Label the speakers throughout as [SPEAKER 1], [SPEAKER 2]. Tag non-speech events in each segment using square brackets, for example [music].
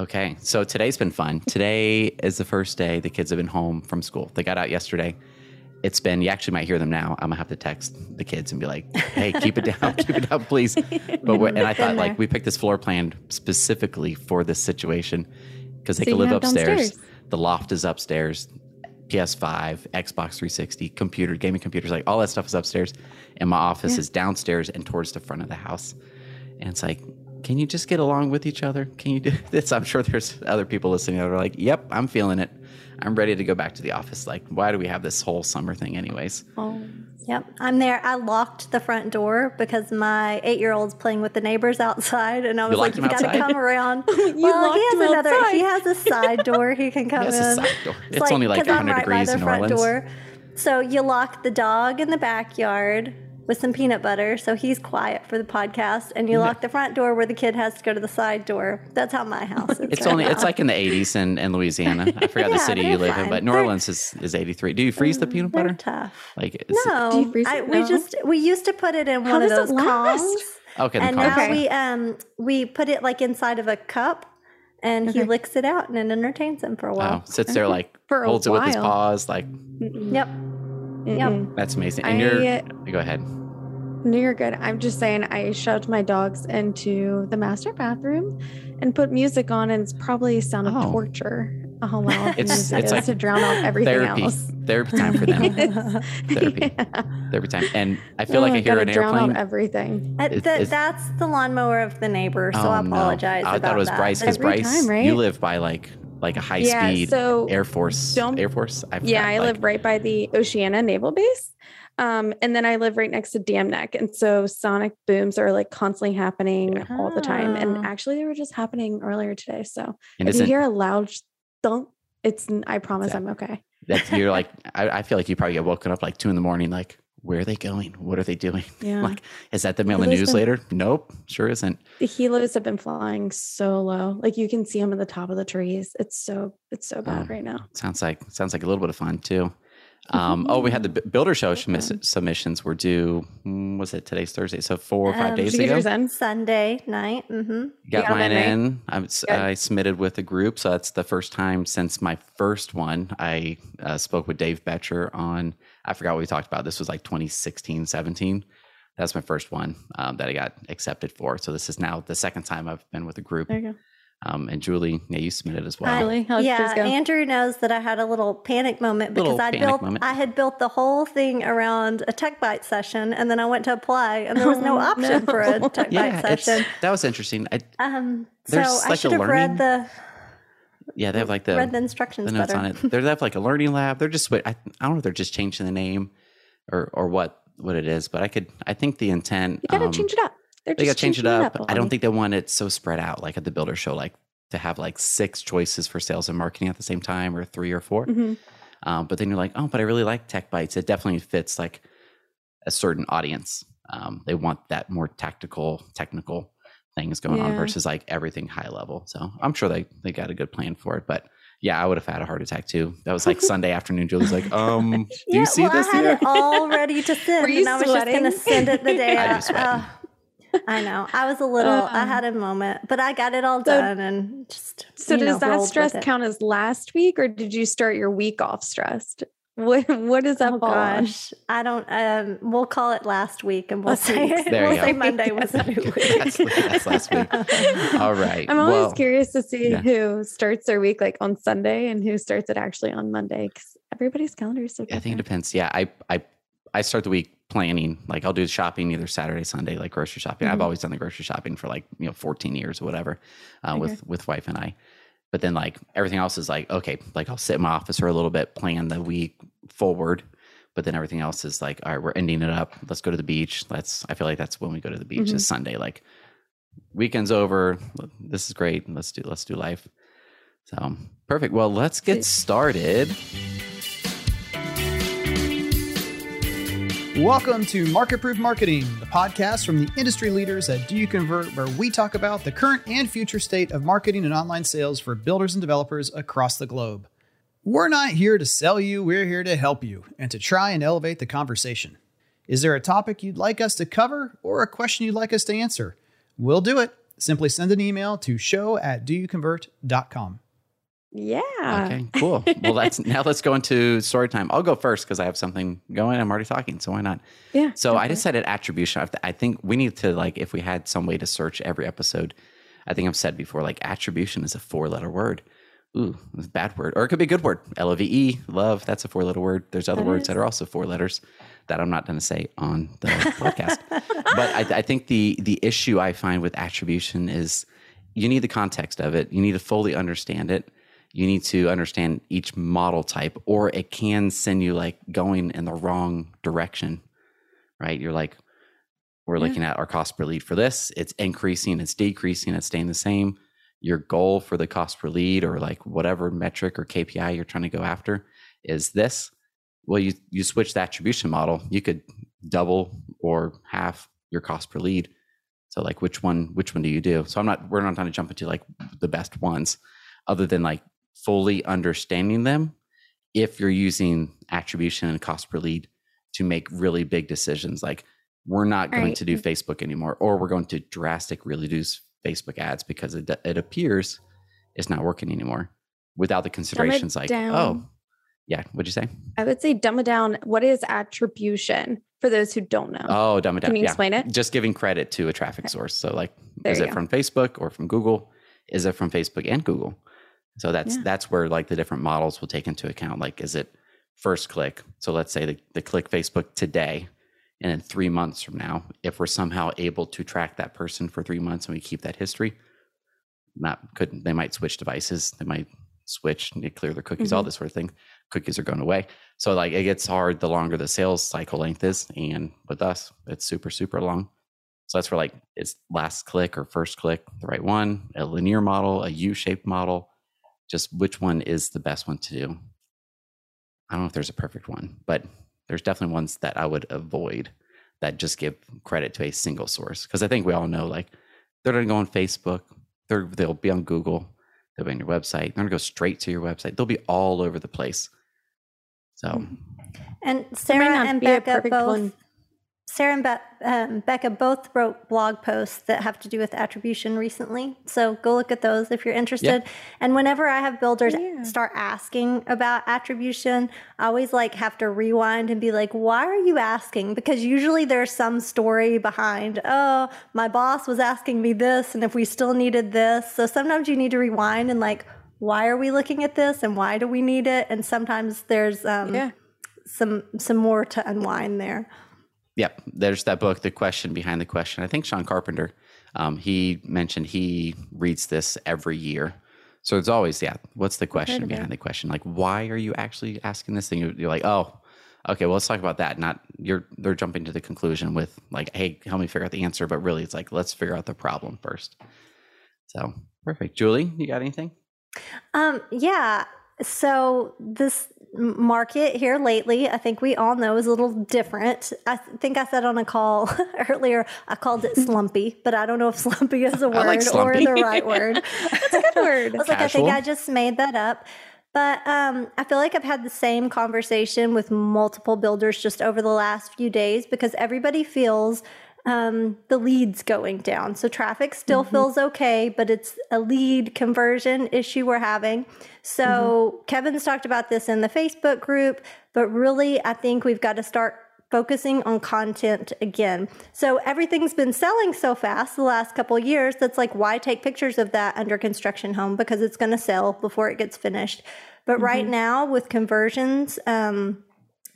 [SPEAKER 1] Okay, so today's been fun. Today is the first day the kids have been home from school. They got out yesterday. It's been, you actually might hear them now. I'm gonna have to text the kids and be like, hey, keep it down, [laughs] keep it down, please. But we're, and I thought, like, we picked this floor plan specifically for this situation because they
[SPEAKER 2] So
[SPEAKER 1] can live upstairs.
[SPEAKER 2] downstairs.
[SPEAKER 1] The loft is upstairs, PS5, Xbox 360, computer, gaming computers, like all that stuff is upstairs. And my office is downstairs and towards the front of the house. And it's like, can you just get along with each other? Can you do [laughs] this? I'm sure there's other people listening that are like, yep, I'm feeling it. I'm ready to go back to the office. Like, why do we have this whole summer thing, anyways?
[SPEAKER 2] Oh,
[SPEAKER 3] Yep, I'm there. I locked the front door because my eight-year-old's playing with the neighbors outside, and I was like,
[SPEAKER 1] locked him
[SPEAKER 3] "You got to come around." [laughs] well, he has another.
[SPEAKER 2] outside. [laughs]
[SPEAKER 3] He has a side door he can come
[SPEAKER 1] has
[SPEAKER 3] in.
[SPEAKER 1] a side door. It's only like
[SPEAKER 3] 'cause I'm
[SPEAKER 1] 100
[SPEAKER 3] right by the
[SPEAKER 1] in
[SPEAKER 3] front
[SPEAKER 1] Orleans.
[SPEAKER 3] door. So you lock the dog in the backyard with some peanut butter, so he's quiet for the podcast, and you lock the front door where the kid has to go to the side door. That's how my house is.
[SPEAKER 1] It's
[SPEAKER 3] right
[SPEAKER 1] only
[SPEAKER 3] now.
[SPEAKER 1] it's like in the 80s in, in Louisiana. I forgot the [laughs] city you live in, but New
[SPEAKER 3] They're-
[SPEAKER 1] Orleans is, is 83. Do you freeze the peanut butter?
[SPEAKER 3] tough.
[SPEAKER 1] Like, is it-
[SPEAKER 3] No,
[SPEAKER 2] Do you freeze
[SPEAKER 3] I,
[SPEAKER 2] it?
[SPEAKER 3] we just we used to put it in
[SPEAKER 2] How
[SPEAKER 3] one of those
[SPEAKER 2] it last?
[SPEAKER 3] Kongs.
[SPEAKER 1] okay,
[SPEAKER 3] and
[SPEAKER 1] car-
[SPEAKER 3] now
[SPEAKER 2] Okay.
[SPEAKER 3] we um we put it like inside of a cup and he licks it out and it entertains him for a
[SPEAKER 1] wow,
[SPEAKER 3] while.
[SPEAKER 1] sits there like
[SPEAKER 2] For a
[SPEAKER 1] holds it with his paws. Like,
[SPEAKER 3] Yep. Yep.
[SPEAKER 1] that's amazing. And
[SPEAKER 2] I-
[SPEAKER 1] you're, go ahead.
[SPEAKER 2] No, you're good. I'm just saying I shoved my dogs into the master bathroom and put music on, and it's probably a sound of
[SPEAKER 1] Oh.
[SPEAKER 2] torture. How loud the
[SPEAKER 1] It's-
[SPEAKER 2] music
[SPEAKER 1] it's
[SPEAKER 2] is
[SPEAKER 1] like
[SPEAKER 2] to drown out everything
[SPEAKER 1] Therapy,
[SPEAKER 2] else.
[SPEAKER 1] therapy time for them. [laughs] Therapy.
[SPEAKER 2] Yeah.
[SPEAKER 1] Therapy time. And I feel like
[SPEAKER 2] Oh,
[SPEAKER 1] I hear
[SPEAKER 2] gotta
[SPEAKER 1] an
[SPEAKER 2] drown
[SPEAKER 1] airplane.
[SPEAKER 2] out everything.
[SPEAKER 3] Uh,
[SPEAKER 1] Is-
[SPEAKER 3] th- that's the lawnmower of the neighbor, so
[SPEAKER 1] Oh,
[SPEAKER 3] I
[SPEAKER 1] no.
[SPEAKER 3] apologize.
[SPEAKER 1] I
[SPEAKER 3] about
[SPEAKER 1] thought it was
[SPEAKER 3] that.
[SPEAKER 1] Bryce because Bryce,
[SPEAKER 2] time, right?
[SPEAKER 1] you live by like like a high
[SPEAKER 2] Yeah,
[SPEAKER 1] speed
[SPEAKER 2] so
[SPEAKER 1] Air Force. Air Force. I
[SPEAKER 2] Yeah,
[SPEAKER 1] forgot,
[SPEAKER 2] I
[SPEAKER 1] like-
[SPEAKER 2] live right by the Oceana Naval Base. Um, and then I live right next to Dam Neck. And so sonic booms are like constantly happening all the time. And actually they were just happening earlier today. So
[SPEAKER 1] And
[SPEAKER 2] if you hear a loud thunk, it's I promise I'm okay.
[SPEAKER 1] that you're [laughs] like I, I feel like you probably get woken up like two in the morning. Like, where are they going? What are they doing? [laughs]
[SPEAKER 2] Yeah.
[SPEAKER 1] Like, is that the the
[SPEAKER 2] Listen.
[SPEAKER 1] news later? Nope, sure isn't.
[SPEAKER 2] The helos have been flying so low. Like you can see them at the top of the trees. It's so it's so bad
[SPEAKER 1] Oh.
[SPEAKER 2] right now.
[SPEAKER 1] Sounds like sounds like a little bit of fun too. Um, oh, we had the builder show submiss- submissions were due. mm, Was it today's Thursday? So four or five
[SPEAKER 3] Um,
[SPEAKER 1] days
[SPEAKER 2] Did you get
[SPEAKER 1] ago.
[SPEAKER 2] in?
[SPEAKER 3] Sunday night. Mm-hmm.
[SPEAKER 1] Got mine in. I. I submitted with a group, so that's the first time since my first one. I uh, spoke with Dave Betcher on. I forgot what we talked about. This was like 2016, 17. That's my first one um, that I got accepted for. So this is now the second time I've been with a group.
[SPEAKER 2] There you go.
[SPEAKER 1] Um, and Julie, yeah, you submitted as well.
[SPEAKER 3] I-
[SPEAKER 2] Really? How'd yours
[SPEAKER 3] yeah. Andrew knows that I had a little panic moment
[SPEAKER 1] Little
[SPEAKER 3] because I built
[SPEAKER 1] moment.
[SPEAKER 3] I had built the whole thing around a tech bite session and then I went to apply and there was no
[SPEAKER 2] Oh,
[SPEAKER 3] option for a
[SPEAKER 2] no. [laughs]
[SPEAKER 3] tech
[SPEAKER 1] yeah,
[SPEAKER 3] bite session.
[SPEAKER 1] that was interesting. I,
[SPEAKER 3] Um, so
[SPEAKER 1] There's
[SPEAKER 3] I
[SPEAKER 1] like a
[SPEAKER 3] should have read
[SPEAKER 1] learning-
[SPEAKER 3] the
[SPEAKER 1] yeah, they have like the
[SPEAKER 3] read the instructions
[SPEAKER 1] the notes
[SPEAKER 3] better.
[SPEAKER 1] on it. They're they have like a learning lab. They're just I, I don't know if they're just changing the name or or what what it is, but I could I think the intent
[SPEAKER 2] You gotta
[SPEAKER 1] um,
[SPEAKER 2] change it up. They're
[SPEAKER 1] they got to change it
[SPEAKER 2] changing
[SPEAKER 1] up. I don't think they want it so spread out like at the builder show, like to have like six choices for sales and marketing at the same time, or three or 4
[SPEAKER 2] Mhm.
[SPEAKER 1] Um, but then you're like, oh, but I really like Tech Bites. It definitely fits like a certain audience. Um, they want that more tactical, technical things going on versus like everything high level. So I'm sure they they got a good plan for it. But yeah, I would have had a heart attack too. That was like [laughs] Sunday afternoon. Julie's like, um, do
[SPEAKER 3] yeah,
[SPEAKER 1] you see
[SPEAKER 3] well,
[SPEAKER 1] this?
[SPEAKER 3] I had
[SPEAKER 1] here?
[SPEAKER 3] it all ready to [laughs] send,
[SPEAKER 2] Were you
[SPEAKER 3] and I was just going to send it the day. [laughs]
[SPEAKER 1] I
[SPEAKER 3] I,
[SPEAKER 1] was sweating.
[SPEAKER 3] uh, I know. I was a little. I
[SPEAKER 2] Uh,
[SPEAKER 3] had a moment, but I got it all
[SPEAKER 2] So-
[SPEAKER 3] done and just.
[SPEAKER 2] So
[SPEAKER 3] you know,
[SPEAKER 2] does that stress count as last week, or did you start your week off stressed? What What does that
[SPEAKER 3] Oh
[SPEAKER 2] fall on?
[SPEAKER 3] gosh, I don't. Um, we'll call it last week, and we'll
[SPEAKER 2] Last
[SPEAKER 3] say
[SPEAKER 2] week. [laughs]
[SPEAKER 3] We'll say
[SPEAKER 1] go.
[SPEAKER 3] Monday was a [laughs] new week.
[SPEAKER 1] That's- that's last week. [laughs] All right.
[SPEAKER 2] I'm always
[SPEAKER 1] well,
[SPEAKER 2] curious to see
[SPEAKER 1] yeah.
[SPEAKER 2] who starts their week like on Sunday and who starts it actually on Monday because everybody's calendar is so
[SPEAKER 1] I think it depends. Yeah, I I I start the week planning. Like I'll do shopping either Saturday, Sunday, like grocery shopping. I've
[SPEAKER 2] Mhm.
[SPEAKER 1] always done the grocery shopping for like you know 14 years or whatever, uh,
[SPEAKER 2] Okay.
[SPEAKER 1] with with wife and I. But then like everything else is like okay, like I'll sit in my office for a little bit, plan the week forward. But then everything else is like, all right, we're ending it up. Let's go to the beach. Let's. I feel like that's when we go to the beach
[SPEAKER 2] Mhm.
[SPEAKER 1] is Sunday. Like weekend's over. This is great. Let's do let's do life. So perfect. Well, let's get started.
[SPEAKER 4] Welcome to Market Proof Marketing, the podcast from the industry leaders at Do You Convert, where we talk about the current and future state of marketing and online sales for builders and developers across the globe. We're not here to sell you, we're here to help you and to try and elevate the conversation. Is there a topic you'd like us to cover or a question you'd like us to answer? We'll do it. Simply send an email to show at doyouconvert.com.
[SPEAKER 2] Yeah.
[SPEAKER 1] Okay, cool. well, let's [laughs] now let's go into story time. I'll go first because I have something going. I'm already talking, so why not?
[SPEAKER 2] Yeah.
[SPEAKER 1] So I decided attribution. I- think we need to like if we had some way to search every episode. I think I've said before, like attribution is a four letter word. Ooh, it's a bad word, or it could be a good word. L O V E, love. That's a four letter word. There's other
[SPEAKER 2] That
[SPEAKER 1] words
[SPEAKER 2] is.
[SPEAKER 1] that are also four letters that I'm not going to say on the [laughs] podcast. But I, I think the the issue I find with attribution is you need the context of it. You need to fully understand it. You need to understand each model type, or it can send you like going in the wrong direction, right? You're like, we're
[SPEAKER 2] Yeah.
[SPEAKER 1] looking at our cost per lead for this. It's increasing, it's decreasing, it's staying the same. Your goal for the cost per lead, or like whatever metric or KPI you're trying to go after, is this. Well, you you switch the attribution model, you could double or half your cost per lead. So like which one which one do you do? So I'm not we're not trying to jump into like the best ones other than like fully understanding them if you're using attribution and cost per lead to make really big decisions like we're not going
[SPEAKER 2] Right.
[SPEAKER 1] to do Facebook anymore or we're going to drastically reduce Facebook ads because it it appears it's not working anymore without the considerations like oh,
[SPEAKER 2] down.
[SPEAKER 1] oh yeah what'd you say
[SPEAKER 2] I would say dumb it down. What is attribution for those who don't know?
[SPEAKER 1] oh dumb it down
[SPEAKER 2] Can you
[SPEAKER 1] yeah.
[SPEAKER 2] explain it?
[SPEAKER 1] just giving credit to a traffic source. So like
[SPEAKER 2] There
[SPEAKER 1] is it
[SPEAKER 2] go.
[SPEAKER 1] from Facebook or from Google? Is it from Facebook and Google? So that's
[SPEAKER 2] Yeah.
[SPEAKER 1] that's where like the different models will take into account. Like is it first click? So let's say the, the click Facebook today and in three months from now, if we're somehow able to track that person for three months and we keep that history, not could they might switch devices, they might switch and clear their cookies, all
[SPEAKER 2] Mhm.
[SPEAKER 1] this sort of thing. Cookies are going away. So like it gets hard the longer the sales cycle length is. And with us, it's super, super long. So that's where like it's last click or first click, the right one, a linear model, a U-shaped model, just which one is the best one to do. I don't know if there's a perfect one, but there's definitely ones that I would avoid that just give credit to a single source. Because I think we all know like they're gonna go on Facebook, they're they'll be on Google, they'll be on your website, they're gonna go straight to your website. They'll be all over the place. So
[SPEAKER 2] Mhm.
[SPEAKER 3] And Sarah
[SPEAKER 2] not
[SPEAKER 3] and Becca
[SPEAKER 2] perfect
[SPEAKER 3] both.
[SPEAKER 2] One.
[SPEAKER 3] Sarah and Be- um, Becca both wrote blog posts that have to do with attribution recently. So go look at those if you're interested. And whenever I have builders
[SPEAKER 2] Yeah.
[SPEAKER 3] start asking about attribution, I always like have to rewind and be like, why are you asking? Because usually there's some story behind, oh, my boss was asking me this and if we still needed this. So sometimes you need to rewind and like, why are we looking at this and why do we need it? And sometimes there's um,
[SPEAKER 2] Yeah.
[SPEAKER 3] some some more to unwind there.
[SPEAKER 1] Yep, there's that book, The Question Behind the Question. I think Sean Carpenter, um, he mentioned he reads this every year. So it's always, yeah, what's the question
[SPEAKER 2] of it.
[SPEAKER 1] behind the question? Like, why are you actually asking this thing? You're, you're like, oh, okay, well, let's talk about that. Not you're they're jumping to the conclusion with like, hey, help me figure out the answer, but really, it's like, let's figure out the problem first. So perfect, Julie, you got anything?
[SPEAKER 3] Um, yeah. So this market here lately, I think we all know is a little different. I th- think I said on a call [laughs] earlier, I called it [laughs] slumpy, but I don't know if slumpy is a [laughs] word
[SPEAKER 1] like
[SPEAKER 3] or the right word.
[SPEAKER 2] That's a good word.
[SPEAKER 3] I was like, I think I just made that up. But um, I feel like I've had the same conversation with multiple builders just over the last few days because everybody feels um, the leads going down. So traffic still feels okay, but it's a lead conversion issue we're having. So Kevin's talked about this in the Facebook group, but really, I think we've got to start focusing on content again. So everything's been selling so fast the last couple years that's like why take pictures of that under construction home because it's going to sell before it gets finished. But right now with conversions um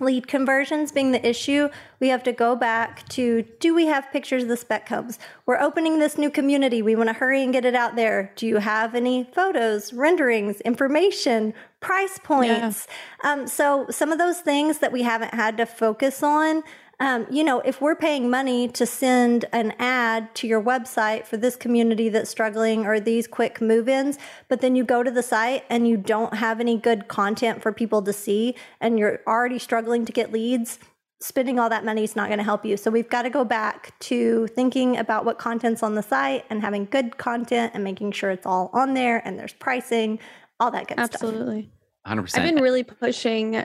[SPEAKER 3] lead conversions being the issue, we have to go back to do we have pictures of the spec homes? We're opening this new community. We want to hurry and get it out there. Do you have any photos, renderings, information, price points? Um, so, some of those things that we haven't had to focus on. Um, you know, if we're paying money to send an ad to your website for this community that's struggling or these quick move ins, but then you go to the site and you don't have any good content for people to see and you're already struggling to get leads, spending all that money is not going to help you. So we've got to go back to thinking about what content's on the site and having good content and making sure it's all on there and there's pricing, all that good stuff.
[SPEAKER 2] Absolutely.
[SPEAKER 1] 100%.
[SPEAKER 2] I've been really pushing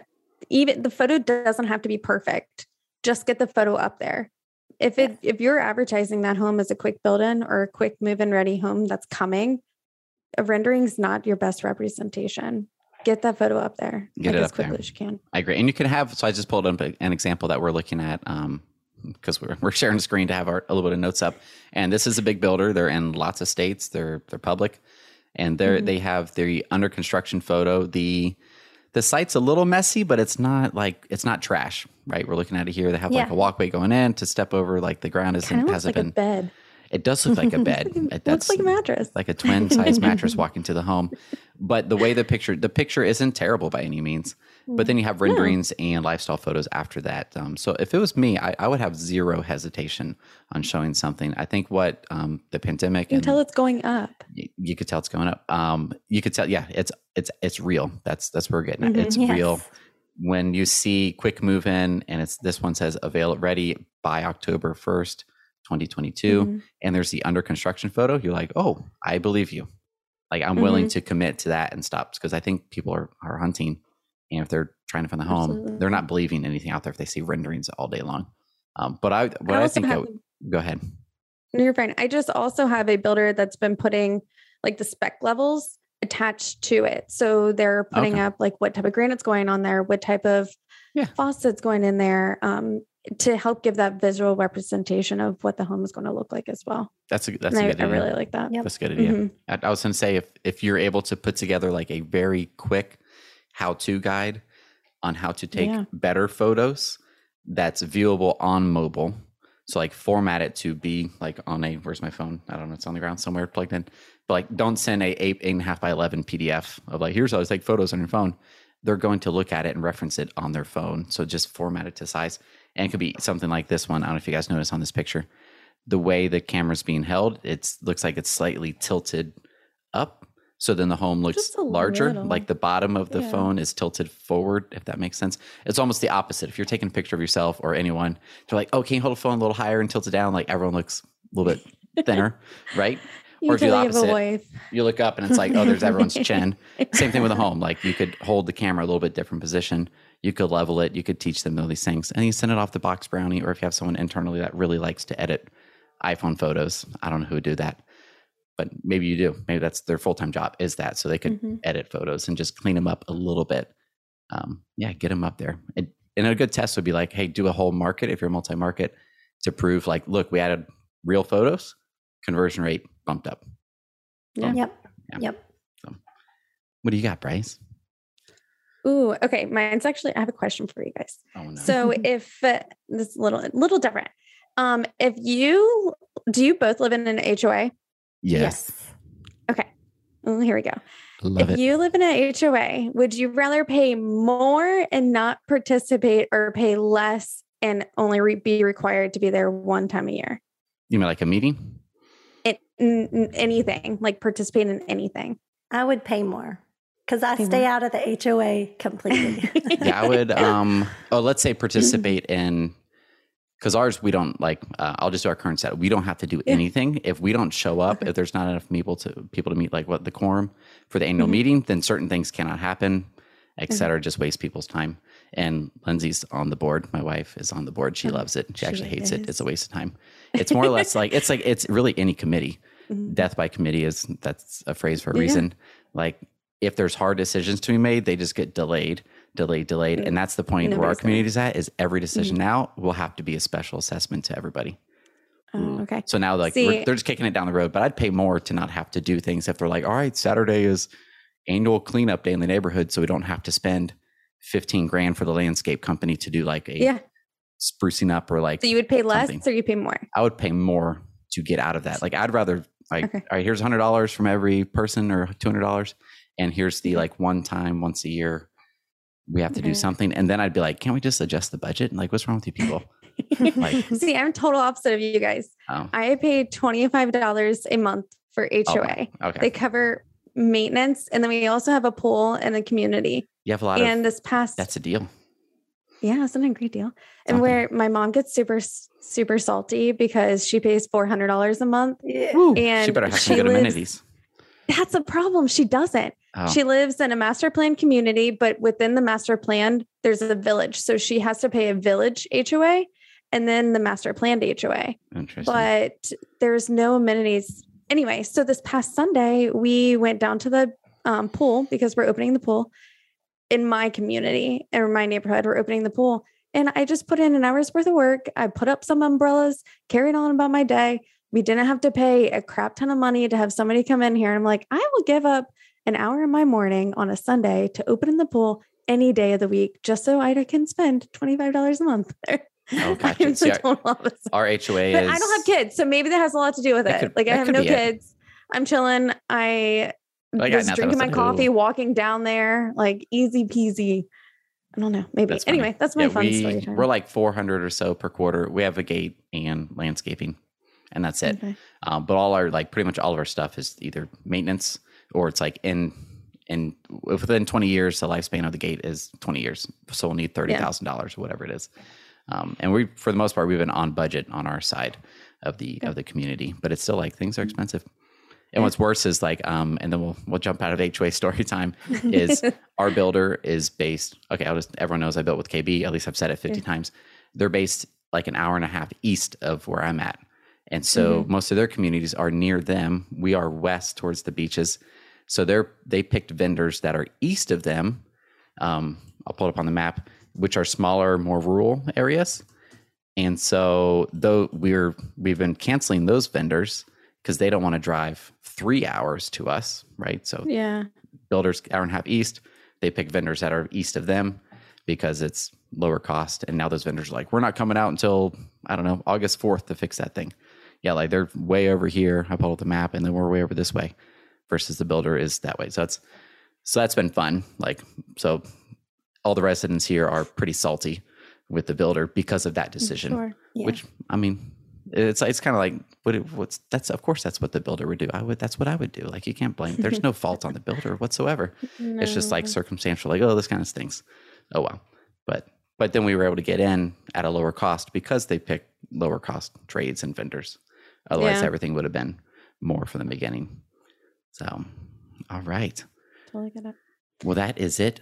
[SPEAKER 2] even the photo doesn't have to be perfect. Just get the photo up there. if it if you're advertising that home as a quick build-in or a quick move-in ready home that's coming, a rendering is not your best representation. Get that photo up there.
[SPEAKER 1] Get
[SPEAKER 2] like,
[SPEAKER 1] it
[SPEAKER 2] as
[SPEAKER 1] up there.
[SPEAKER 2] quickly as you can.
[SPEAKER 1] I agree. And you can have, so I just pulled up an example that we're looking at um, because we're, [laughs] we're sharing the screen to have our, a little bit of notes up. And this is a big builder. They're in lots of states. They're, they're public and they're,
[SPEAKER 2] Mhm.
[SPEAKER 1] they have the under construction photo. The, the site's a little messy, but it's not like, it's not trash, right? We're looking at it here. They have like a walkway going in to step over, like the ground isn't, hasn't
[SPEAKER 2] like a
[SPEAKER 1] been,
[SPEAKER 2] bed.
[SPEAKER 1] it does look like a bed. [laughs] It-
[SPEAKER 2] looks
[SPEAKER 1] That's
[SPEAKER 2] like a mattress.
[SPEAKER 1] like a twin size [laughs] mattress walking to the home. But the way the picture, the picture isn't terrible by any means. But then you have renderings and lifestyle photos after that. Um, so if it was me, I, I would have zero hesitation on showing something. I think what um, the pandemic
[SPEAKER 2] you can tell it's going up.
[SPEAKER 1] y- you could tell it's going up. Um, you could tell, yeah, it's it's it's real. That's that's where we're getting at.
[SPEAKER 2] Mhm.
[SPEAKER 1] It's
[SPEAKER 3] Yes.
[SPEAKER 1] real. When you see quick move in, and it's this one says avail ready by October first, twenty twenty two
[SPEAKER 2] Mhm.
[SPEAKER 1] and there's the under construction photo, you're like, oh, I believe you. Like I'm willing
[SPEAKER 2] Mm-hmm.
[SPEAKER 1] to commit to that and stop because I think people are are hunting, and if they're trying to find the home, they're not believing anything out there if they see renderings all day long. Um, but I what I,
[SPEAKER 2] also
[SPEAKER 1] think I
[SPEAKER 2] have-
[SPEAKER 1] would, go ahead.
[SPEAKER 2] You're fine. I just also have a builder that's been putting like the spec levels attached to it. So they're putting
[SPEAKER 1] Okay.
[SPEAKER 2] up like what type of granite's going on there, what type of
[SPEAKER 1] Yeah.
[SPEAKER 2] faucets going in there, um, to help give that visual representation of what the home is going to look like as well.
[SPEAKER 1] That's a that's
[SPEAKER 2] and
[SPEAKER 1] a
[SPEAKER 2] I,
[SPEAKER 1] good
[SPEAKER 2] I
[SPEAKER 1] idea.
[SPEAKER 2] I really like that.
[SPEAKER 3] Yep.
[SPEAKER 1] That's a good idea.
[SPEAKER 2] Mhm.
[SPEAKER 1] I, I was going to say if if you're able to put together like a very quick how to guide on how to take
[SPEAKER 2] Yeah.
[SPEAKER 1] better photos that's viewable on mobile. So like format it to be like on a where's my phone? I don't know. It's on the ground somewhere plugged in. But like don't send a eight eight and a half by eleven PDF of like here's how to take photos on your phone. They're going to look at it and reference it on their phone. So just format it to size. And it could be something like this one. I don't know if you guys notice on this picture. The way the camera's being held, it looks like it's slightly tilted up. So then the home looks larger.
[SPEAKER 2] little.
[SPEAKER 1] Like the bottom of the
[SPEAKER 2] Yeah.
[SPEAKER 1] phone is tilted forward, if that makes sense. It's almost the opposite. If you're taking a picture of yourself or anyone, they're like, oh, can you hold a phone a little higher and tilt it down? Like everyone looks a little bit thinner, [laughs] right?
[SPEAKER 2] You
[SPEAKER 1] Or do the
[SPEAKER 2] totally have a
[SPEAKER 1] opposite. You look up and it's like, oh, there's everyone's chin. [laughs] Same thing with a home. Like you could hold the camera a little bit different position. You could level it. You could teach them all these things, and you send it off to BoxBrownie, or if you have someone internally that really likes to edit iPhone photos, I don't know who would do that, but maybe you do. Maybe that's their full time job is that, so they could
[SPEAKER 2] Mhm.
[SPEAKER 1] edit photos and just clean them up a little bit. Um, yeah, get them up there. It, and a good test would be like, hey, do a whole market if you're multi market to prove like, look, we added real photos, conversion rate bumped up.
[SPEAKER 2] Yeah.
[SPEAKER 3] Yep.
[SPEAKER 1] Yeah.
[SPEAKER 3] Yep.
[SPEAKER 1] What do you got, Bryce?
[SPEAKER 2] Ooh, okay. Mine's actually, I have a question for you guys.
[SPEAKER 1] Oh no.
[SPEAKER 2] So [laughs] if uh, this is a little, little different. Um, if you, do you both live in an HOA?
[SPEAKER 1] yes,
[SPEAKER 2] Okay. Well, here we go.
[SPEAKER 1] love
[SPEAKER 2] if
[SPEAKER 1] it.
[SPEAKER 2] you live in an HOA, would you rather pay more and not participate or pay less and only re- be required to be there one time a year?
[SPEAKER 1] You mean like a meeting?
[SPEAKER 2] It, n- n- anything, like participate in anything.
[SPEAKER 3] I would pay more because I stay out of the HOA completely. [laughs]
[SPEAKER 1] Yeah, I would. Um, oh, let's say participate in because ours we don't like. Uh, I'll just do our current set. We don't have to do anything if we don't show up. If there's not enough people to people to meet like what the quorum for the annual
[SPEAKER 2] Mhm.
[SPEAKER 1] meeting, then certain things cannot happen, et
[SPEAKER 2] Mhm.
[SPEAKER 1] cetera. Just waste people's time. And Lindsay's on the board. My wife is on the board. She
[SPEAKER 2] Oh,
[SPEAKER 1] loves it. She
[SPEAKER 2] she
[SPEAKER 1] actually hates it. It's a waste of time. It's more or less like it's like it's really any committee. [laughs]
[SPEAKER 2] Mhm.
[SPEAKER 1] Death by committee is that's a phrase for a
[SPEAKER 2] Yeah.
[SPEAKER 1] reason. Like if there's hard decisions to be made, they just get delayed, delayed, delayed.
[SPEAKER 2] Mm.
[SPEAKER 1] And that's the point where our community is at is every decision now will have to be a special assessment to everybody.
[SPEAKER 2] Oh, okay.
[SPEAKER 1] So now like
[SPEAKER 2] See-
[SPEAKER 1] they're just kicking it down the road, but I'd pay more to not have to do things if they're like, all right, Saturday is annual cleanup day in the neighborhood. So we don't have to spend 15 grand for the landscape company to do like a
[SPEAKER 2] Yeah.
[SPEAKER 1] sprucing up or like
[SPEAKER 2] So you would pay less
[SPEAKER 1] something.
[SPEAKER 2] or you pay more?
[SPEAKER 1] I would pay more to get out of that. Like I'd rather like,
[SPEAKER 2] Okay.
[SPEAKER 1] all right, here's hundred dollars from every person or two hundred dollars, and here's the
[SPEAKER 2] Mhm.
[SPEAKER 1] like one time once a year we have to do something, and then I'd be like, can't we just adjust the budget? And like, what's wrong with you people? Like- [laughs]
[SPEAKER 2] See, I'm total opposite of you guys.
[SPEAKER 1] Oh,
[SPEAKER 2] I pay $25 a month for HOA.
[SPEAKER 1] okay.
[SPEAKER 2] They cover maintenance and then we also have a pool in the community.
[SPEAKER 1] you have a lot
[SPEAKER 2] And
[SPEAKER 1] of
[SPEAKER 2] this past
[SPEAKER 1] that's a deal.
[SPEAKER 2] Yeah, isn't a great deal? And
[SPEAKER 1] Something.
[SPEAKER 2] where my mom gets super super salty because she pays four hundred dollars a month.
[SPEAKER 3] And
[SPEAKER 1] she better have some good
[SPEAKER 2] lives-
[SPEAKER 1] amenities.
[SPEAKER 2] That's a problem. She doesn't.
[SPEAKER 1] Oh,
[SPEAKER 2] She lives in a master plan community, but within the master plan, there's a village. So she has to pay a village HOA and then the master planned HOA.
[SPEAKER 1] Interesting.
[SPEAKER 2] But there's no amenities. Anyway, so this past Sunday, we went down to the um, pool because we're opening the pool in my community or my neighborhood. We're opening the pool. And I just put in an hour's worth of work. I put up some umbrellas, carried on about my day. We didn't have to pay a crap ton of money to have somebody come in here. And I'm like, I will give up an hour in my morning on a Sunday to open in the pool any day of the week just so I can spend $25 a month [laughs] there.
[SPEAKER 1] Oh, gotcha.
[SPEAKER 2] am
[SPEAKER 1] See,
[SPEAKER 2] the
[SPEAKER 1] our,
[SPEAKER 2] total opposite.
[SPEAKER 1] our HOA
[SPEAKER 2] But
[SPEAKER 1] is.
[SPEAKER 2] I don't have kids, so maybe that has a lot to do with it.
[SPEAKER 1] could-
[SPEAKER 2] like I have no
[SPEAKER 1] be it.
[SPEAKER 2] kids. I'm chilling. I
[SPEAKER 1] got
[SPEAKER 2] was drinking my coffee, walking down there, like easy peasy. I don't know. Maybe.
[SPEAKER 1] That's funny.
[SPEAKER 2] anyway, that's my
[SPEAKER 1] Yeah,
[SPEAKER 2] fun
[SPEAKER 1] we,
[SPEAKER 2] story time.
[SPEAKER 1] We're like 400 or so per quarter. We have a gate and landscaping, and that's it.
[SPEAKER 2] Okay.
[SPEAKER 1] Um, but all our like pretty much all of our stuff is either maintenance or it's like in in within 20 years the lifespan of the gate is 20 years, so we'll need thirty thousand dollars or whatever it is. Um, and we for the most part we've been on budget on our side of the of the community, but it's still like things are expensive. And what's worse is like, um, and then we'll we'll jump out of HOA story time. [laughs] Is our builder is based? Okay, I'll just everyone knows I built with KB. At least I've said it fifty times. They're based like an hour and a half east of where I'm at, and so most of their communities are near them. We are west towards the beaches, so they're they picked vendors that are east of them. Um, I'll pull it up on the map, which are smaller, more rural areas. And so though we're we've been canceling those vendors because they don't want to drive three hours to us, right? So
[SPEAKER 2] yeah.
[SPEAKER 1] builders hour and a half east, they pick vendors that are east of them because it's lower cost. And now those vendors are like, we're not coming out until I don't know August fourth to fix that thing. Yeah, like they're way over here. I pulled up the map, and then we're way over this way, versus the builder is that way. So that's so that's been fun. Like so, all the residents here are pretty salty with the builder because of that mm, decision.
[SPEAKER 2] Sure.
[SPEAKER 3] Yeah.
[SPEAKER 1] Which I mean, it's it's kind of like what it, what's that's of course that's what the builder would do. I would that's what I would do. Like you can't blame. There's [laughs] no fault on the builder whatsoever. It's just like circumstantial. Like oh, this kind of stinks. Oh well. But but then we were able to get in at a lower cost because they picked lower cost trades and vendors. Otherwise,
[SPEAKER 2] Yeah.
[SPEAKER 1] everything would have been more from the beginning. So, all right.
[SPEAKER 2] Totally get it.
[SPEAKER 1] Well, that is it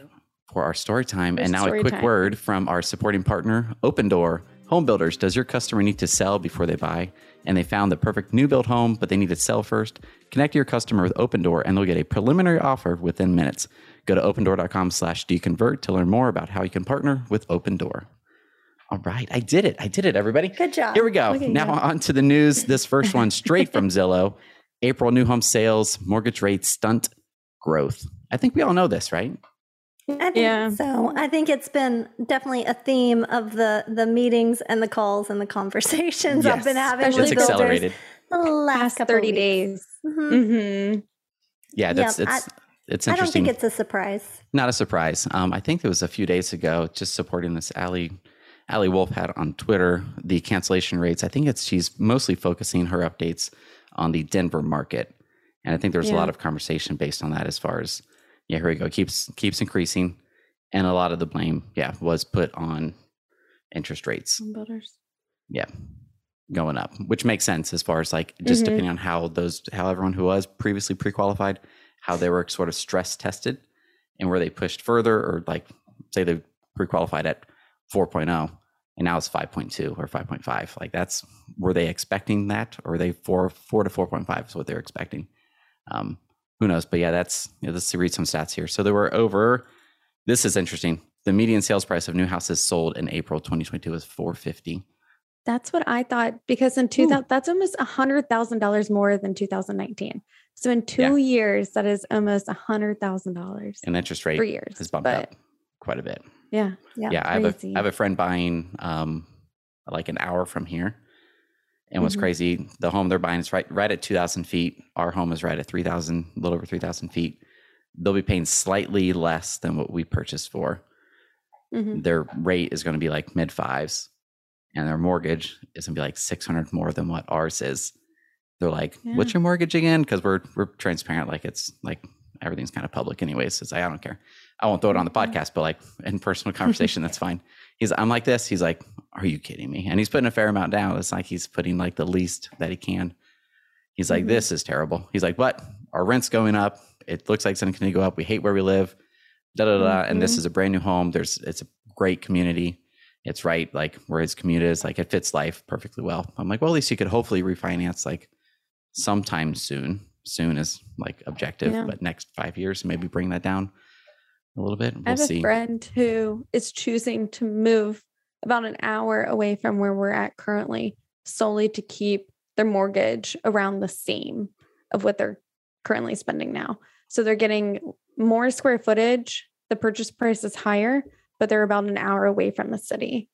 [SPEAKER 1] for our story time. And now a quick
[SPEAKER 2] time.
[SPEAKER 1] word from our supporting partner, Opendoor. Home builders, does your customer need to sell before they buy? And they found the perfect new build home, but they need to sell first? Connect your customer with Opendoor and they'll get a preliminary offer within minutes. Go to opendoor.com slash doyouconvert to learn more about how you can partner with Opendoor. All right, I did it. I did it, everybody.
[SPEAKER 3] Good job.
[SPEAKER 1] Here we go.
[SPEAKER 2] Look
[SPEAKER 1] Now
[SPEAKER 2] you.
[SPEAKER 1] on to the news. This first one straight from [laughs] Zillow. April new home sales, mortgage rates stunt growth. I think we all know this, right?
[SPEAKER 3] I think
[SPEAKER 2] Yeah.
[SPEAKER 3] so. I think it's been definitely a theme of the the meetings and the calls and the conversations I've been having
[SPEAKER 2] Especially
[SPEAKER 3] with
[SPEAKER 1] It's
[SPEAKER 3] builders
[SPEAKER 1] accelerated.
[SPEAKER 3] the last
[SPEAKER 2] Past 30
[SPEAKER 3] weeks.
[SPEAKER 2] days.
[SPEAKER 3] Mhm.
[SPEAKER 2] Mm-hmm.
[SPEAKER 1] Yeah, that's
[SPEAKER 3] Yeah,
[SPEAKER 1] it's it's
[SPEAKER 3] I don't think it's a surprise.
[SPEAKER 1] Not a surprise. Um, I think it was a few days ago, just supporting this Ali Ali Wolf had on Twitter the cancellation rates. I think it's she's mostly focusing her updates on the Denver market, and I think there's a lot of conversation based on that as far as yeah, here we go, keeps keeps increasing, and a lot of the blame, yeah, was put on interest rates.
[SPEAKER 2] Builders.
[SPEAKER 1] yeah going up which makes sense as far as like just
[SPEAKER 2] Mhm.
[SPEAKER 1] depending on how those how everyone who was previously pre-qualified how they were sort of stress tested and where they pushed further or like say they pre-qualified at 4.0 and now it's 5.2 or 5.5 like that's were they expecting that or they 4 4 to 4.5 is what they're expecting um who knows but yeah that's you know, let's read some stats here so there were over this is interesting the median sales price of new houses sold in april 2022 was 450
[SPEAKER 2] That's what I thought because in 2000, that's almost a hundred thousand dollars more than 2019. So in two
[SPEAKER 1] Yeah.
[SPEAKER 2] years, that is almost a hundred thousand dollars.
[SPEAKER 1] and interest rate
[SPEAKER 2] Three years,
[SPEAKER 1] has bumped up quite a bit.
[SPEAKER 2] Yeah.
[SPEAKER 3] Yeah.
[SPEAKER 1] Yeah, I have a have a friend buying um like an hour from here. And what's
[SPEAKER 2] Mhm.
[SPEAKER 1] crazy, the home they're buying is right right at two thousand feet. Our home is right at three thousand, a little over three thousand feet. They'll be paying slightly less than what we purchased for.
[SPEAKER 2] Mhm.
[SPEAKER 1] Their rate is going to be like mid fives, and their mortgage is going to be like six hundred more than what ours is. They're like, "What's your mortgage again?" Because we're we're transparent, like it's like everything's kind of public anyways. So it's like, I don't care. I won't throw it on the
[SPEAKER 2] Mhm.
[SPEAKER 1] podcast, but like in personal conversation, that's fine. He's I'm like this. He's like, Are you kidding me? And he's putting a fair amount down. It's like he's putting like the least that he can. He's like,
[SPEAKER 2] Mhm.
[SPEAKER 1] This is terrible. He's like, But our rent's going up. It looks like it's gonna go up. We hate where we live. Da da da. da. And this
[SPEAKER 2] Mhm.
[SPEAKER 1] is a brand new home. There's it's a great community. It's right like where his commute is. Like it fits life perfectly well. I'm like, well, at least you could hopefully refinance like sometime soon. Soon is like objective,
[SPEAKER 2] Yeah.
[SPEAKER 1] but next five years, maybe bring that down a little bit.
[SPEAKER 2] I
[SPEAKER 1] We'll
[SPEAKER 2] have
[SPEAKER 1] see.
[SPEAKER 2] a friend who is choosing to move about an hour away from where we're at currently solely to keep their mortgage around the same of what they're currently spending now. So they're getting more square footage, the purchase price is higher, but they're about an hour away from the city.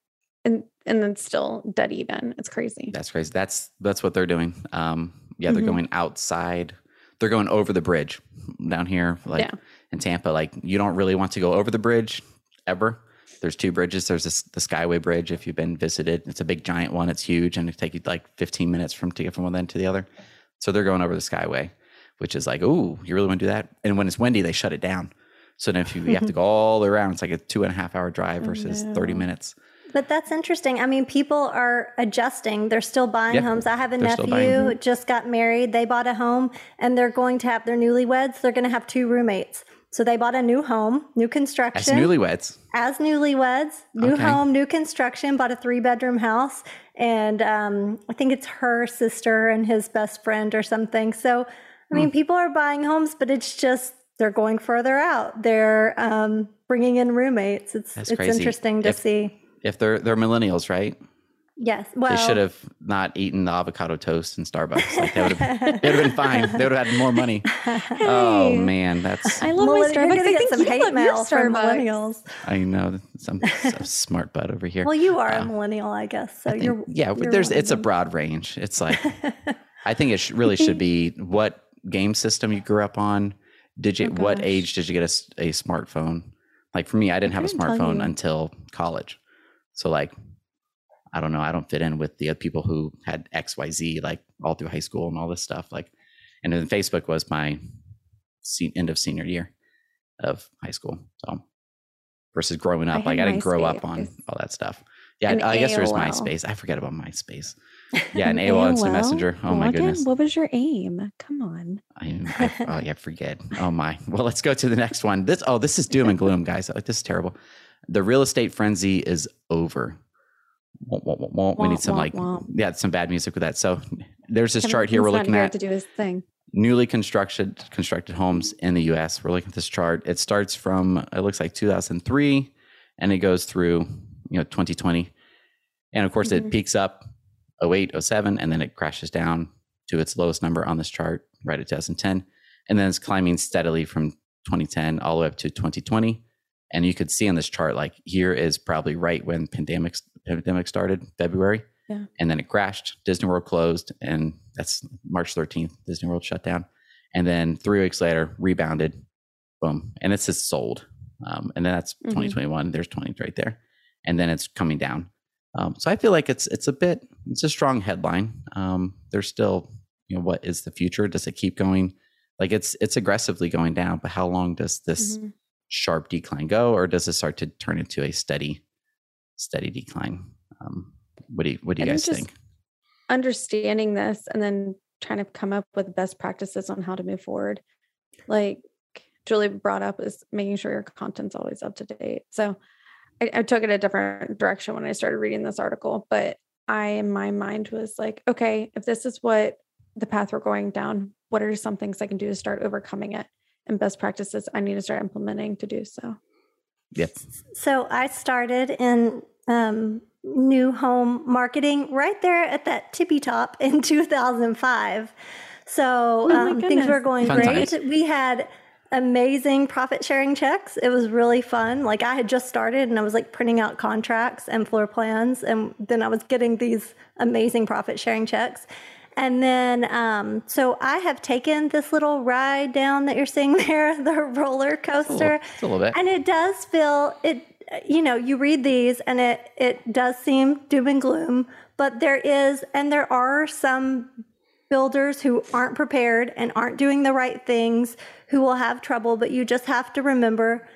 [SPEAKER 2] And and then still dead even. It's crazy.
[SPEAKER 1] That's crazy. That's that's what they're doing. Um, yeah, they're
[SPEAKER 2] Mhm.
[SPEAKER 1] going outside. They're going over the bridge down here, like
[SPEAKER 2] Yeah.
[SPEAKER 1] in Tampa. Like you don't really want to go over the bridge ever. There's two bridges. There's this, the Skyway Bridge. If you've been visited, it's a big giant one. It's huge, and it take you like 15 minutes from to get from one end to the other. So they're going over the Skyway, which is like, oh, you really want to do that? And when it's windy, they shut it down. So then if you, you have to [laughs] go all the way around, it's like a two and a half hour drive
[SPEAKER 2] Oh,
[SPEAKER 1] versus 30 minutes.
[SPEAKER 3] But that's interesting. I mean, people are adjusting. They're still buying
[SPEAKER 1] Yeah,
[SPEAKER 3] homes. I have a
[SPEAKER 1] they're
[SPEAKER 3] nephew who just got married. They bought a home and they're going to have their newlyweds. They're going to have two roommates. So they bought a new home, new construction.
[SPEAKER 1] As newlyweds,
[SPEAKER 3] as newlyweds, new
[SPEAKER 1] Okay.
[SPEAKER 3] home, new construction, bought a three bedroom house. And um, I think it's her sister and his best friend or something. So, I mean, people are buying homes, but it's just they're going further out. They're um, bringing in roommates. It's
[SPEAKER 1] That's
[SPEAKER 3] it's
[SPEAKER 1] crazy.
[SPEAKER 3] interesting to
[SPEAKER 1] If-
[SPEAKER 3] see.
[SPEAKER 1] If they're they're millennials, right?
[SPEAKER 3] Yes. Well,
[SPEAKER 1] they should have not eaten the avocado toast in Starbucks. Like they would have, they would have been fine. They would have had more money. [laughs] Oh man, that's
[SPEAKER 2] I love my Starbucks. I think
[SPEAKER 3] some
[SPEAKER 2] you
[SPEAKER 3] hate
[SPEAKER 2] love your
[SPEAKER 3] mail from
[SPEAKER 2] Starbucks.
[SPEAKER 3] millennials.
[SPEAKER 1] I know some, some [laughs] smart butt over here.
[SPEAKER 3] Well, you are a
[SPEAKER 1] Uh,
[SPEAKER 3] millennial, I guess. So
[SPEAKER 1] I think-
[SPEAKER 3] you're
[SPEAKER 1] yeah,
[SPEAKER 3] you're
[SPEAKER 1] there's it's a broad range. It's like [laughs] I think it sh- really should be what game system you grew up on. Did you
[SPEAKER 2] Oh,
[SPEAKER 1] what age did you get a s- a, smartphone? Like for me, I didn't have a smartphone until college. So like I don't know, I don't fit in with the other people who had XYZ like all through high school and all this stuff. Like and then Facebook was my end of senior year of high school. So versus growing
[SPEAKER 2] I
[SPEAKER 1] up, like I didn't grow up on all that stuff. Yeah, I guess there's
[SPEAKER 2] AOL.
[SPEAKER 1] MySpace. I forget about MySpace. [laughs] Yeah, and AOL Instant
[SPEAKER 2] AOL?
[SPEAKER 1] Messenger. Oh my
[SPEAKER 2] Log
[SPEAKER 1] goodness.
[SPEAKER 2] What was your aim? Come on.
[SPEAKER 1] I, I, oh yeah, forget. Oh my. Well, let's go to the next one. This oh, this is doom and gloom, guys. Oh, This is terrible. The real estate frenzy is over. Womp, womp, womp. We need some like yeah, some bad music with that. So there's this
[SPEAKER 2] Kevin
[SPEAKER 1] chart here we're looking
[SPEAKER 2] here
[SPEAKER 1] at
[SPEAKER 2] to do his thing.
[SPEAKER 1] newly constructed constructed homes in the US. We're looking at this chart. It starts from it looks like 2003 and it goes through, you know, 2020. And of course it
[SPEAKER 2] Mhm.
[SPEAKER 1] peaks up 08, 07 and then it crashes down to its lowest number on this chart right at 2010 and then it's climbing steadily from 2010 all the way up to 2020. And you could see on this chart like here is probably right when pandemic pandemic started, February.
[SPEAKER 2] Yeah.
[SPEAKER 1] And then it crashed. Disney World closed, and that's March 13th. Disney World shut down. And then three weeks later, rebounded. Boom. And it's just sold. Um, and then that's
[SPEAKER 2] Mhm.
[SPEAKER 1] 2021. There's 20 right there. And then it's coming down. Um, so I feel like it's it's a bit it's a strong headline. Um, there's still you know what is the future? Does it keep going? Like it's it's aggressively going down, but how long does this
[SPEAKER 2] Mhm.
[SPEAKER 1] Sharp decline go, or does it start to turn into a steady steady decline? Um, what do you what do you guys think?
[SPEAKER 2] Understanding this and then trying to come up with best practices on how to move forward. Like Julie brought up is making sure your content's always up to date. So I, I took it a different direction when I started reading this article, but I in my mind was like, okay, if this is what the path we're going down, what are some things I can do to start overcoming it? And best practices I need to start implementing to do so.
[SPEAKER 1] Yep.
[SPEAKER 3] So I started in um, new home marketing right there at that tippy top [laughs] in 2005. So
[SPEAKER 2] Oh
[SPEAKER 3] um, things were going
[SPEAKER 1] Fun
[SPEAKER 3] great.
[SPEAKER 1] times.
[SPEAKER 3] We had amazing profit sharing checks. It was really fun. Like I had just started and I was like printing out contracts and floor plans, and then I was getting these amazing profit sharing checks. And then, um, so I have taken this little ride down that you're seeing [laughs] there, the roller
[SPEAKER 1] It's a little,
[SPEAKER 3] coaster.
[SPEAKER 1] it's a little bit.
[SPEAKER 3] And it does feel it you know, you read these and it it does seem doom and gloom, but there is and there are some builders who aren't prepared and aren't doing the right things who will have trouble, but you just have to remember,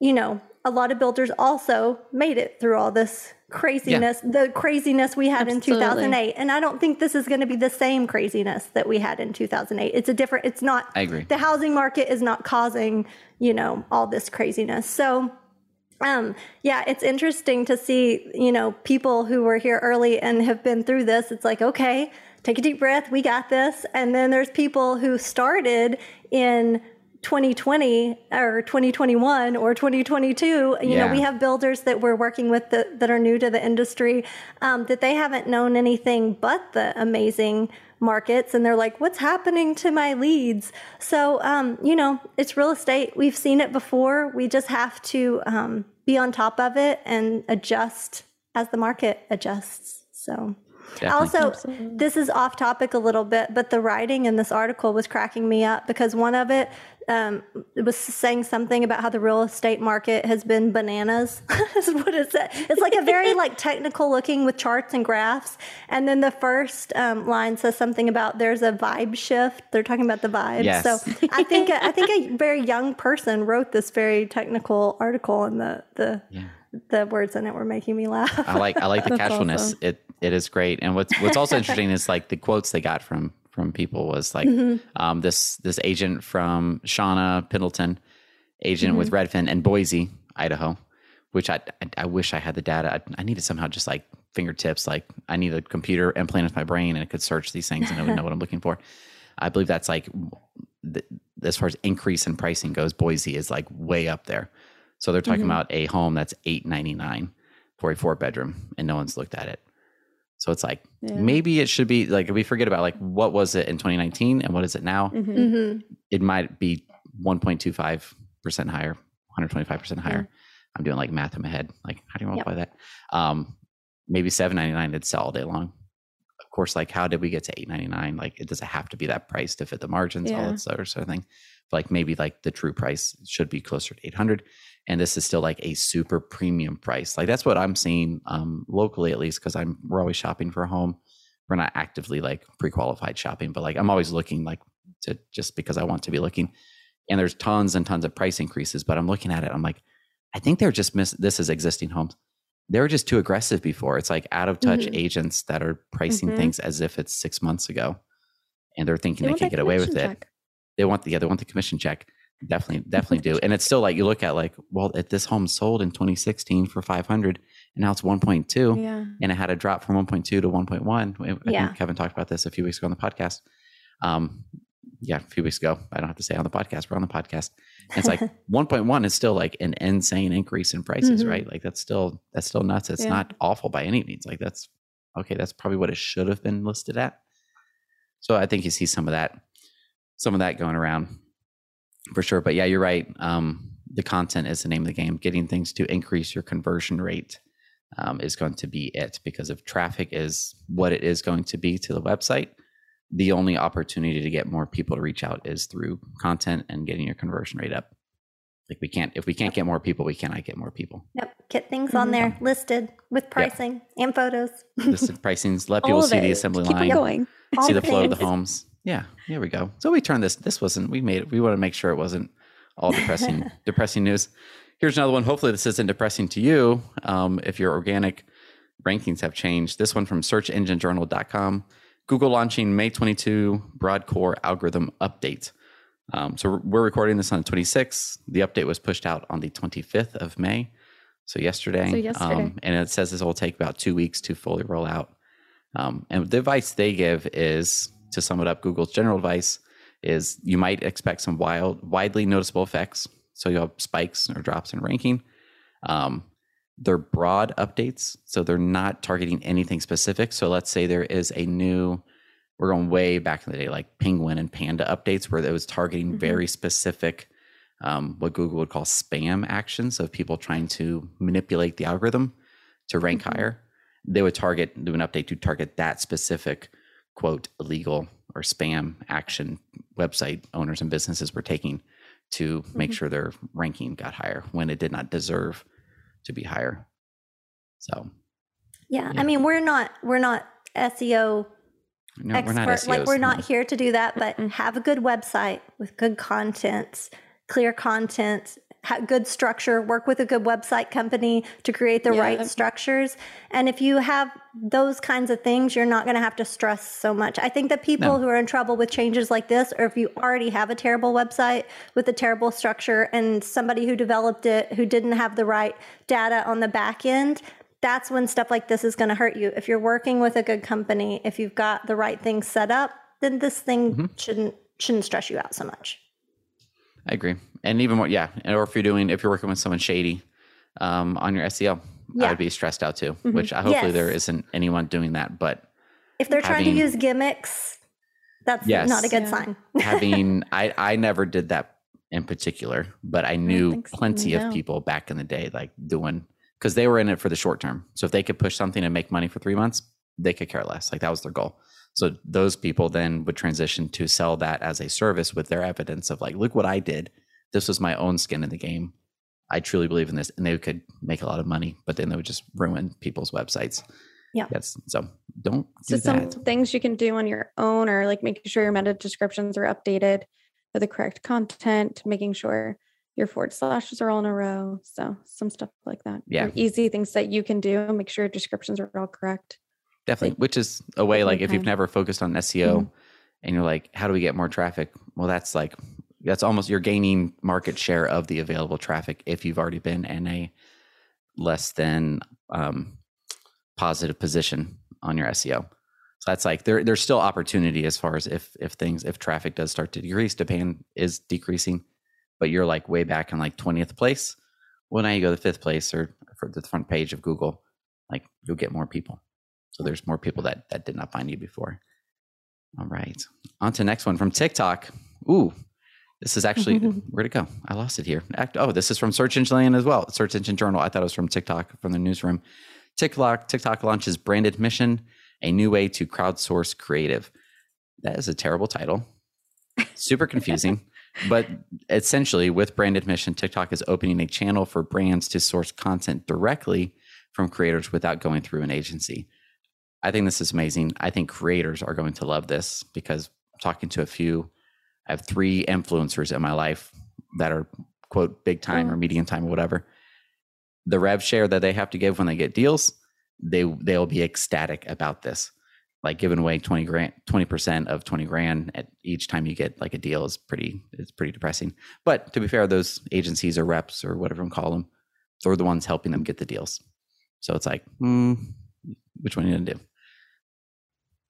[SPEAKER 3] you know, a lot of builders also made it through all this craziness, the craziness we had in 2008. And I don't think this is going to be the same craziness that we had in 2008. It's a different it's not
[SPEAKER 1] I agree.
[SPEAKER 3] the housing market is not causing, you know, all this craziness. So Um, yeah, it's interesting to see, you know, people who were here early and have been through this. It's like, okay, take a deep breath, we got this. And then there's people who started in 2020 or 2021 or 2022 you
[SPEAKER 1] Yeah.
[SPEAKER 3] know we have builders that we're working with that, that are new to the industry um, that they haven't known anything but the amazing markets and they're like what's happening to my leads? So um, you know it's real estate. We've seen it before. We just have to um, be on top of it and adjust as the market adjusts so
[SPEAKER 1] Definitely.
[SPEAKER 3] also, this is off topic a little bit, but the writing in this article was cracking me up because one of it, um, it was saying something about how the real estate market has been bananas. [laughs] is what it said. It's like a very like [laughs] technical looking with charts and graphs, and then the first um, line says something about there's a vibe shift. They're talking about the vibes.
[SPEAKER 1] Yes.
[SPEAKER 3] So I think I think a [laughs] very young person wrote this very technical article, and the the
[SPEAKER 1] Yeah.
[SPEAKER 3] the words in it were making me laugh.
[SPEAKER 1] I like I like the casualness.
[SPEAKER 2] awesome.
[SPEAKER 1] It it is great. And what's what's also interesting is like the quotes they got from from people was like mm-hmm. um, this this agent from Shauna Pendleton, agent with mm-hmm. Redfin and Boise, Idaho, which I, I I wish I had the data. I, I needed somehow just like fingertips. Like I need a computer implanted with my brain and it could search these things and it would know what I'm looking for. [laughs] I believe that's like the, as far as increase in pricing goes, Boise is like way up there. So they're talking mm-hmm. about a home that's eight ninety nine for a four bedroom, and no one's looked at it. So it's like
[SPEAKER 2] Yeah.
[SPEAKER 1] maybe it should be like if we forget about like what was it in 2019 and what is it now.
[SPEAKER 2] Mhm.
[SPEAKER 3] Mhm.
[SPEAKER 1] It might be 1.25 percent higher, 125 percent higher. I'm doing like math in my head. Like how do you multiply that? Um, maybe 7.99 it'd sell all day long. Of course, like how did we get to 8.99? Like it doesn't have to be that price to fit the margins, all that sort of sort of thing. But like maybe like the true price should be closer to 800 and this is still like a super premium price. Like that's what i'm seeing um, locally at least because i'm we're always shopping for a home. We're not actively like pre-qualified shopping but like i'm always looking like to just because i want to be looking. And there's tons and tons of price increases but i'm looking at it i'm like i think they're just miss this is existing homes. They were just too aggressive before. It's like out of touch
[SPEAKER 3] Mhm.
[SPEAKER 1] agents that are pricing
[SPEAKER 2] Mhm.
[SPEAKER 1] things as if it's six months ago and they're thinking
[SPEAKER 2] They
[SPEAKER 1] they, can get away with it. they want the yeah, they want the commission check. Definitely, definitely do. And it's still like you look at like, well, if this home sold in 2016 for 500 and now it's 1.2
[SPEAKER 2] Yeah.
[SPEAKER 1] and it had a drop from 1.2 to 1.1. I-
[SPEAKER 3] Yeah.
[SPEAKER 1] think Kevin talked about this a few weeks ago on the podcast. Um, yeah, a few weeks ago. I don't have to say on the podcast. We're on the podcast. And it's like [laughs] 1.1 is still like an insane increase in prices,
[SPEAKER 3] Mhm.
[SPEAKER 1] right? Like that's still that's still nuts. It's
[SPEAKER 2] Yeah.
[SPEAKER 1] not awful by any means. Like that's okay. That's probably what it should have been listed at. So I think you see some of that, some of that going around for sure. But yeah, you're right. Um, the content is the name of the game. Getting things to increase your conversion rate um, is going to be it because if traffic is what it is going to be to the website, the only opportunity to get more people to reach out is through content and getting your conversion rate up. Like we can't, if we can't get more people, we cannot get more people.
[SPEAKER 3] Yep, get things on
[SPEAKER 2] Mhm.
[SPEAKER 3] there listed with pricing and photos.
[SPEAKER 1] Listed pricings, let people
[SPEAKER 2] of
[SPEAKER 1] see the assembly
[SPEAKER 2] Keep
[SPEAKER 1] line.
[SPEAKER 2] it going.
[SPEAKER 3] All
[SPEAKER 1] see the flow of the homes. Yeah, here we go. So we turned this. This wasn't. We made it. We want to make sure it wasn't all depressing. [laughs] depressing news. Here's another one. Hopefully, this isn't depressing to you. Um, if your organic rankings have changed, this one from SearchEngineJournal.com. Google launching May 22 broad core algorithm update. Um, so we're recording this on the 26th. The update was pushed out on the 25th of May. So yesterday.
[SPEAKER 2] So yesterday.
[SPEAKER 1] Um, and it says this will take about two weeks to fully roll out. Um, and the advice they give is to sum it up, Google's general advice is you might expect some wild, widely noticeable effects. So you'll have spikes or drops in ranking. Um, they're broad updates, so they're not targeting anything specific. So let's say there is a new, we're going way back in the day, like Penguin and Panda updates, where it was targeting
[SPEAKER 2] Mhm.
[SPEAKER 1] very specific, um, what Google would call spam actions of people trying to manipulate the algorithm to rank
[SPEAKER 2] Mhm.
[SPEAKER 1] higher. They would target, do an update to target that specific, quote, illegal or spam action website owners and businesses were taking to make
[SPEAKER 2] Mhm.
[SPEAKER 1] sure their ranking got higher when it did not deserve to be higher. So
[SPEAKER 3] Yeah,
[SPEAKER 1] Yeah.
[SPEAKER 3] I mean we're not we're not SEO
[SPEAKER 1] no,
[SPEAKER 3] expert.
[SPEAKER 1] we're not SEOs.
[SPEAKER 3] like we're
[SPEAKER 1] no.
[SPEAKER 3] not here to do that, but have a good website with good content, clear content, good structure, work with a good website company to create the
[SPEAKER 2] Yeah.
[SPEAKER 3] right structures. And if you have those kinds of things, you're not going to have to stress so much. I think that people
[SPEAKER 1] No.
[SPEAKER 3] who are in trouble with changes like this, or if you already have a terrible website with a terrible structure and somebody who developed it who didn't have the right data on the back end, that's when stuff like this is going to hurt you. If you're working with a good company, if you've got the right things set up, then this thing
[SPEAKER 1] Mm-hmm.
[SPEAKER 3] shouldn't shouldn't stress you out so much.
[SPEAKER 1] I agree. And even more, yeah. Or if you're doing, if you're working with someone shady um, on your SEO, I would be stressed out too. Which I hopefully
[SPEAKER 3] Yes.
[SPEAKER 1] there isn't anyone doing that. But
[SPEAKER 3] If they're trying to use gimmicks, that's
[SPEAKER 1] Yes.
[SPEAKER 3] not a good
[SPEAKER 2] Yeah.
[SPEAKER 3] sign. [laughs]
[SPEAKER 1] having, I I never did that in particular, but I knew
[SPEAKER 2] think so,
[SPEAKER 1] plenty
[SPEAKER 2] no.
[SPEAKER 1] of people back in the day like doing because they were in it for the short term. So if they could push something and make money for three months, they could care less. Like that was their goal. So those people then would transition to sell that as a service with their evidence of like, look what I did. This was my own skin in the game. I truly believe in this, and they could make a lot of money, but then they would just ruin people's websites.
[SPEAKER 3] Yeah.
[SPEAKER 1] Yes. So don't do
[SPEAKER 2] So some
[SPEAKER 1] that.
[SPEAKER 2] things you can do on your own are like making sure your meta descriptions are updated with the correct content, making sure your forward slashes are all in a row. So some stuff like that.
[SPEAKER 1] Yeah.
[SPEAKER 2] Or easy things that you can do. Make sure your descriptions are all correct.
[SPEAKER 1] Definitely.
[SPEAKER 2] like,
[SPEAKER 1] Which is a way, like if you've never focused on SEO
[SPEAKER 2] Mhm.
[SPEAKER 1] and you're like, how do we get more traffic? Well, that's like, that's almost, you're gaining market share of the available traffic if you've already been in a less than um, positive position on your SEO. So that's like, there, there's still opportunity as far as if, if things, if traffic does start to decrease, demand is decreasing, but you're like way back in like 20th place. Well, now you go to fifth place or for the front page of Google, like you'll get more people. So there's more people that that did not find you before. All right. On to next one from TikTok. Ooh, this is actually [laughs] where'd it go? I lost it here. Act, oh, this is from Search Engine Land as well. Search Engine Journal. I thought it was from TikTok from the newsroom. TikTok TikTok launches branded mission, a new way to crowdsource creative. That is a terrible title. Super confusing. [laughs] but essentially, with branded mission, TikTok is opening a channel for brands to source content directly from creators without going through an agency. I think this is amazing. I think creators are going to love this because talking to a few, I have three influencers in my life that are quote big time or medium time or whatever. The rev share that they have to give when they get deals, they they'll be ecstatic about this. Like giving away 20 grand, 20% of 20 grand at each time you get like a deal is pretty it's pretty depressing. But to be fair, those agencies or reps or whatever you call them, they're the ones helping them get the deals. So it's like, hmm, which one are you gonna do?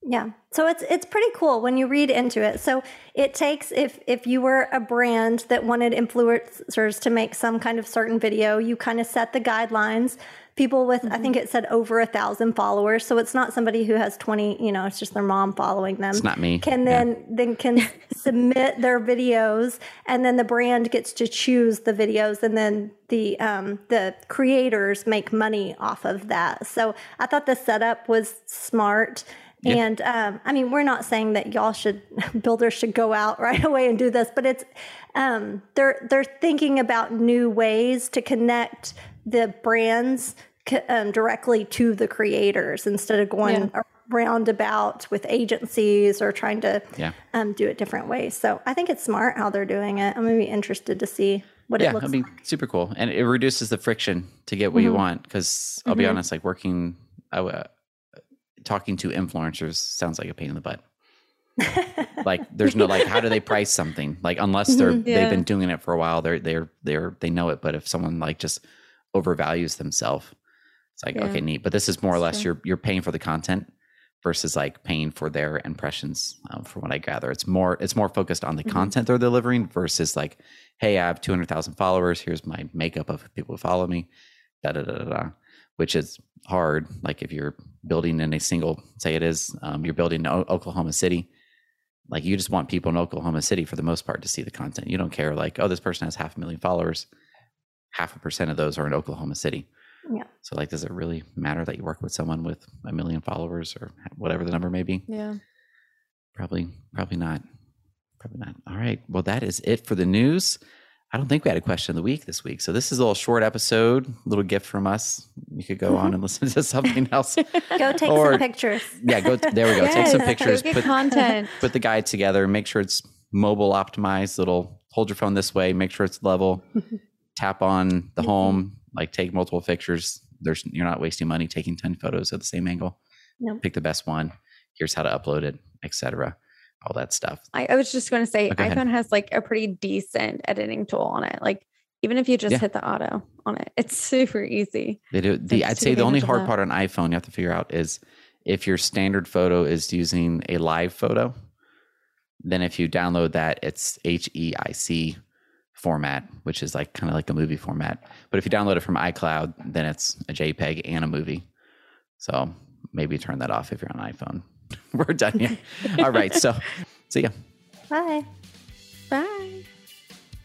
[SPEAKER 3] Yeah. So it's it's pretty cool when you read into it. So it takes if if you were a brand that wanted influencers to make some kind of certain video, you kind of set the guidelines. People with I think it said over a thousand followers. So it's not somebody who has twenty, you know, it's just their mom following them.
[SPEAKER 1] It's not me.
[SPEAKER 3] Can
[SPEAKER 1] Yeah.
[SPEAKER 3] then then can [laughs] submit their videos and then the brand gets to choose the videos and then the um the creators make money off of that. So I thought the setup was smart.
[SPEAKER 1] Yeah.
[SPEAKER 3] And um, I mean, we're not saying that y'all should [laughs] builders should go out [laughs] right away and do this, but it's um, they're they're thinking about new ways to connect the brands um, directly to the creators instead of going roundabout with agencies or trying to
[SPEAKER 1] Yeah.
[SPEAKER 3] um, do it different ways. So I think it's smart how they're doing it. I'm gonna be interested to see what
[SPEAKER 1] yeah,
[SPEAKER 3] it looks
[SPEAKER 1] I mean,
[SPEAKER 3] like.
[SPEAKER 1] super cool, and it reduces the friction to get what you
[SPEAKER 3] Mhm.
[SPEAKER 1] want. Because I'll be
[SPEAKER 3] Mhm.
[SPEAKER 1] honest, like working, I, uh, talking to influencers sounds like a pain in the butt. [laughs] like, there's no like, how do they price something? Like, unless they're
[SPEAKER 3] Mhm.
[SPEAKER 2] Yeah.
[SPEAKER 1] they've been doing it for a while, they're they're they're they know it. But if someone like just overvalues themselves, it's like
[SPEAKER 2] Yeah.
[SPEAKER 1] okay, neat. But this is more or less
[SPEAKER 2] Sure.
[SPEAKER 1] you're you're paying for the content versus like paying for their impressions. Um, from what I gather, it's more it's more focused on the
[SPEAKER 2] Mhm.
[SPEAKER 1] content they're delivering versus like, hey, I have two hundred thousand followers. Here's my makeup of people who follow me. Da da da da da. Which is hard. Like if you're building in a single, say it is, um, you're building in O- Oklahoma City. Like you just want people in Oklahoma City for the most part to see the content. You don't care like, oh, this person has half a million followers. Half a percent of those are in Oklahoma City.
[SPEAKER 3] Yeah.
[SPEAKER 1] So like, does it really matter that you work with someone with a million followers or whatever the number may be?
[SPEAKER 2] Yeah.
[SPEAKER 1] Probably, probably not. Probably not. All right. Well, that is it for the news. I don't think we had a question of the week this week. So this is a little short episode, little gift from us. You could go on and listen to [laughs] something else. [laughs]
[SPEAKER 3] Go take
[SPEAKER 1] Or-
[SPEAKER 3] some pictures.
[SPEAKER 1] Yeah, go. There we go. Take some pictures. Put,
[SPEAKER 2] content. [laughs]
[SPEAKER 1] put the guide together. Make sure it's mobile optimized. Little hold your phone this way. Make sure it's level. tap on the
[SPEAKER 2] Mhm.
[SPEAKER 1] home, like take multiple pictures. There's you're not wasting money taking 10 photos at the same angle.
[SPEAKER 3] Nope.
[SPEAKER 1] Pick the best one. Here's how to upload it, etc. All that stuff.
[SPEAKER 2] I, I was just going to say
[SPEAKER 1] Oh,
[SPEAKER 2] iPhone has like a pretty decent editing tool on it. Like even if you just
[SPEAKER 1] Yeah.
[SPEAKER 2] hit the auto on it, it's super easy.
[SPEAKER 1] They do. The, I'd say the only hard
[SPEAKER 2] that.
[SPEAKER 1] part on iPhone you have to figure out is if your standard photo is using a live photo, then if you download that, it's HEIC format, which is like kind of like a movie format. But if you download it from iCloud, then it's a JPEG and a movie. So maybe turn that off if you're on iPhone. [laughs] We're done here. [laughs] All right. So, see ya.
[SPEAKER 3] Bye.
[SPEAKER 2] Bye.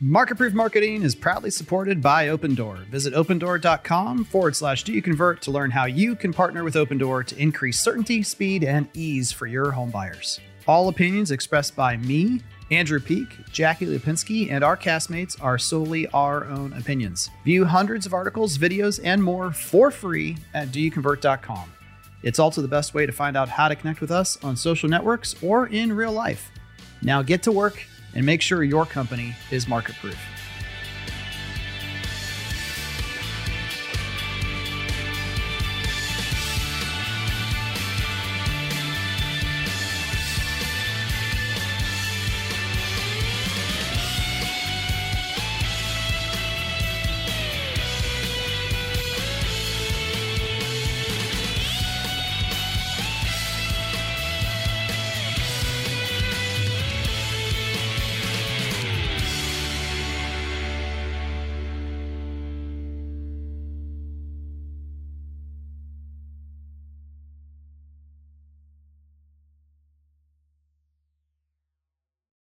[SPEAKER 4] Market Proof Marketing is proudly supported by Opendoor. Visit opendoor.com forward slash do you convert to learn how you can partner with Opendoor to increase certainty, speed, and ease for your home buyers. All opinions expressed by me, Andrew Peak, Jackie Lipinski, and our castmates are solely our own opinions. View hundreds of articles, videos, and more for free at doyouconvert.com. It's also the best way to find out how to connect with us on social networks or in real life. Now get to work and make sure your company is market proof.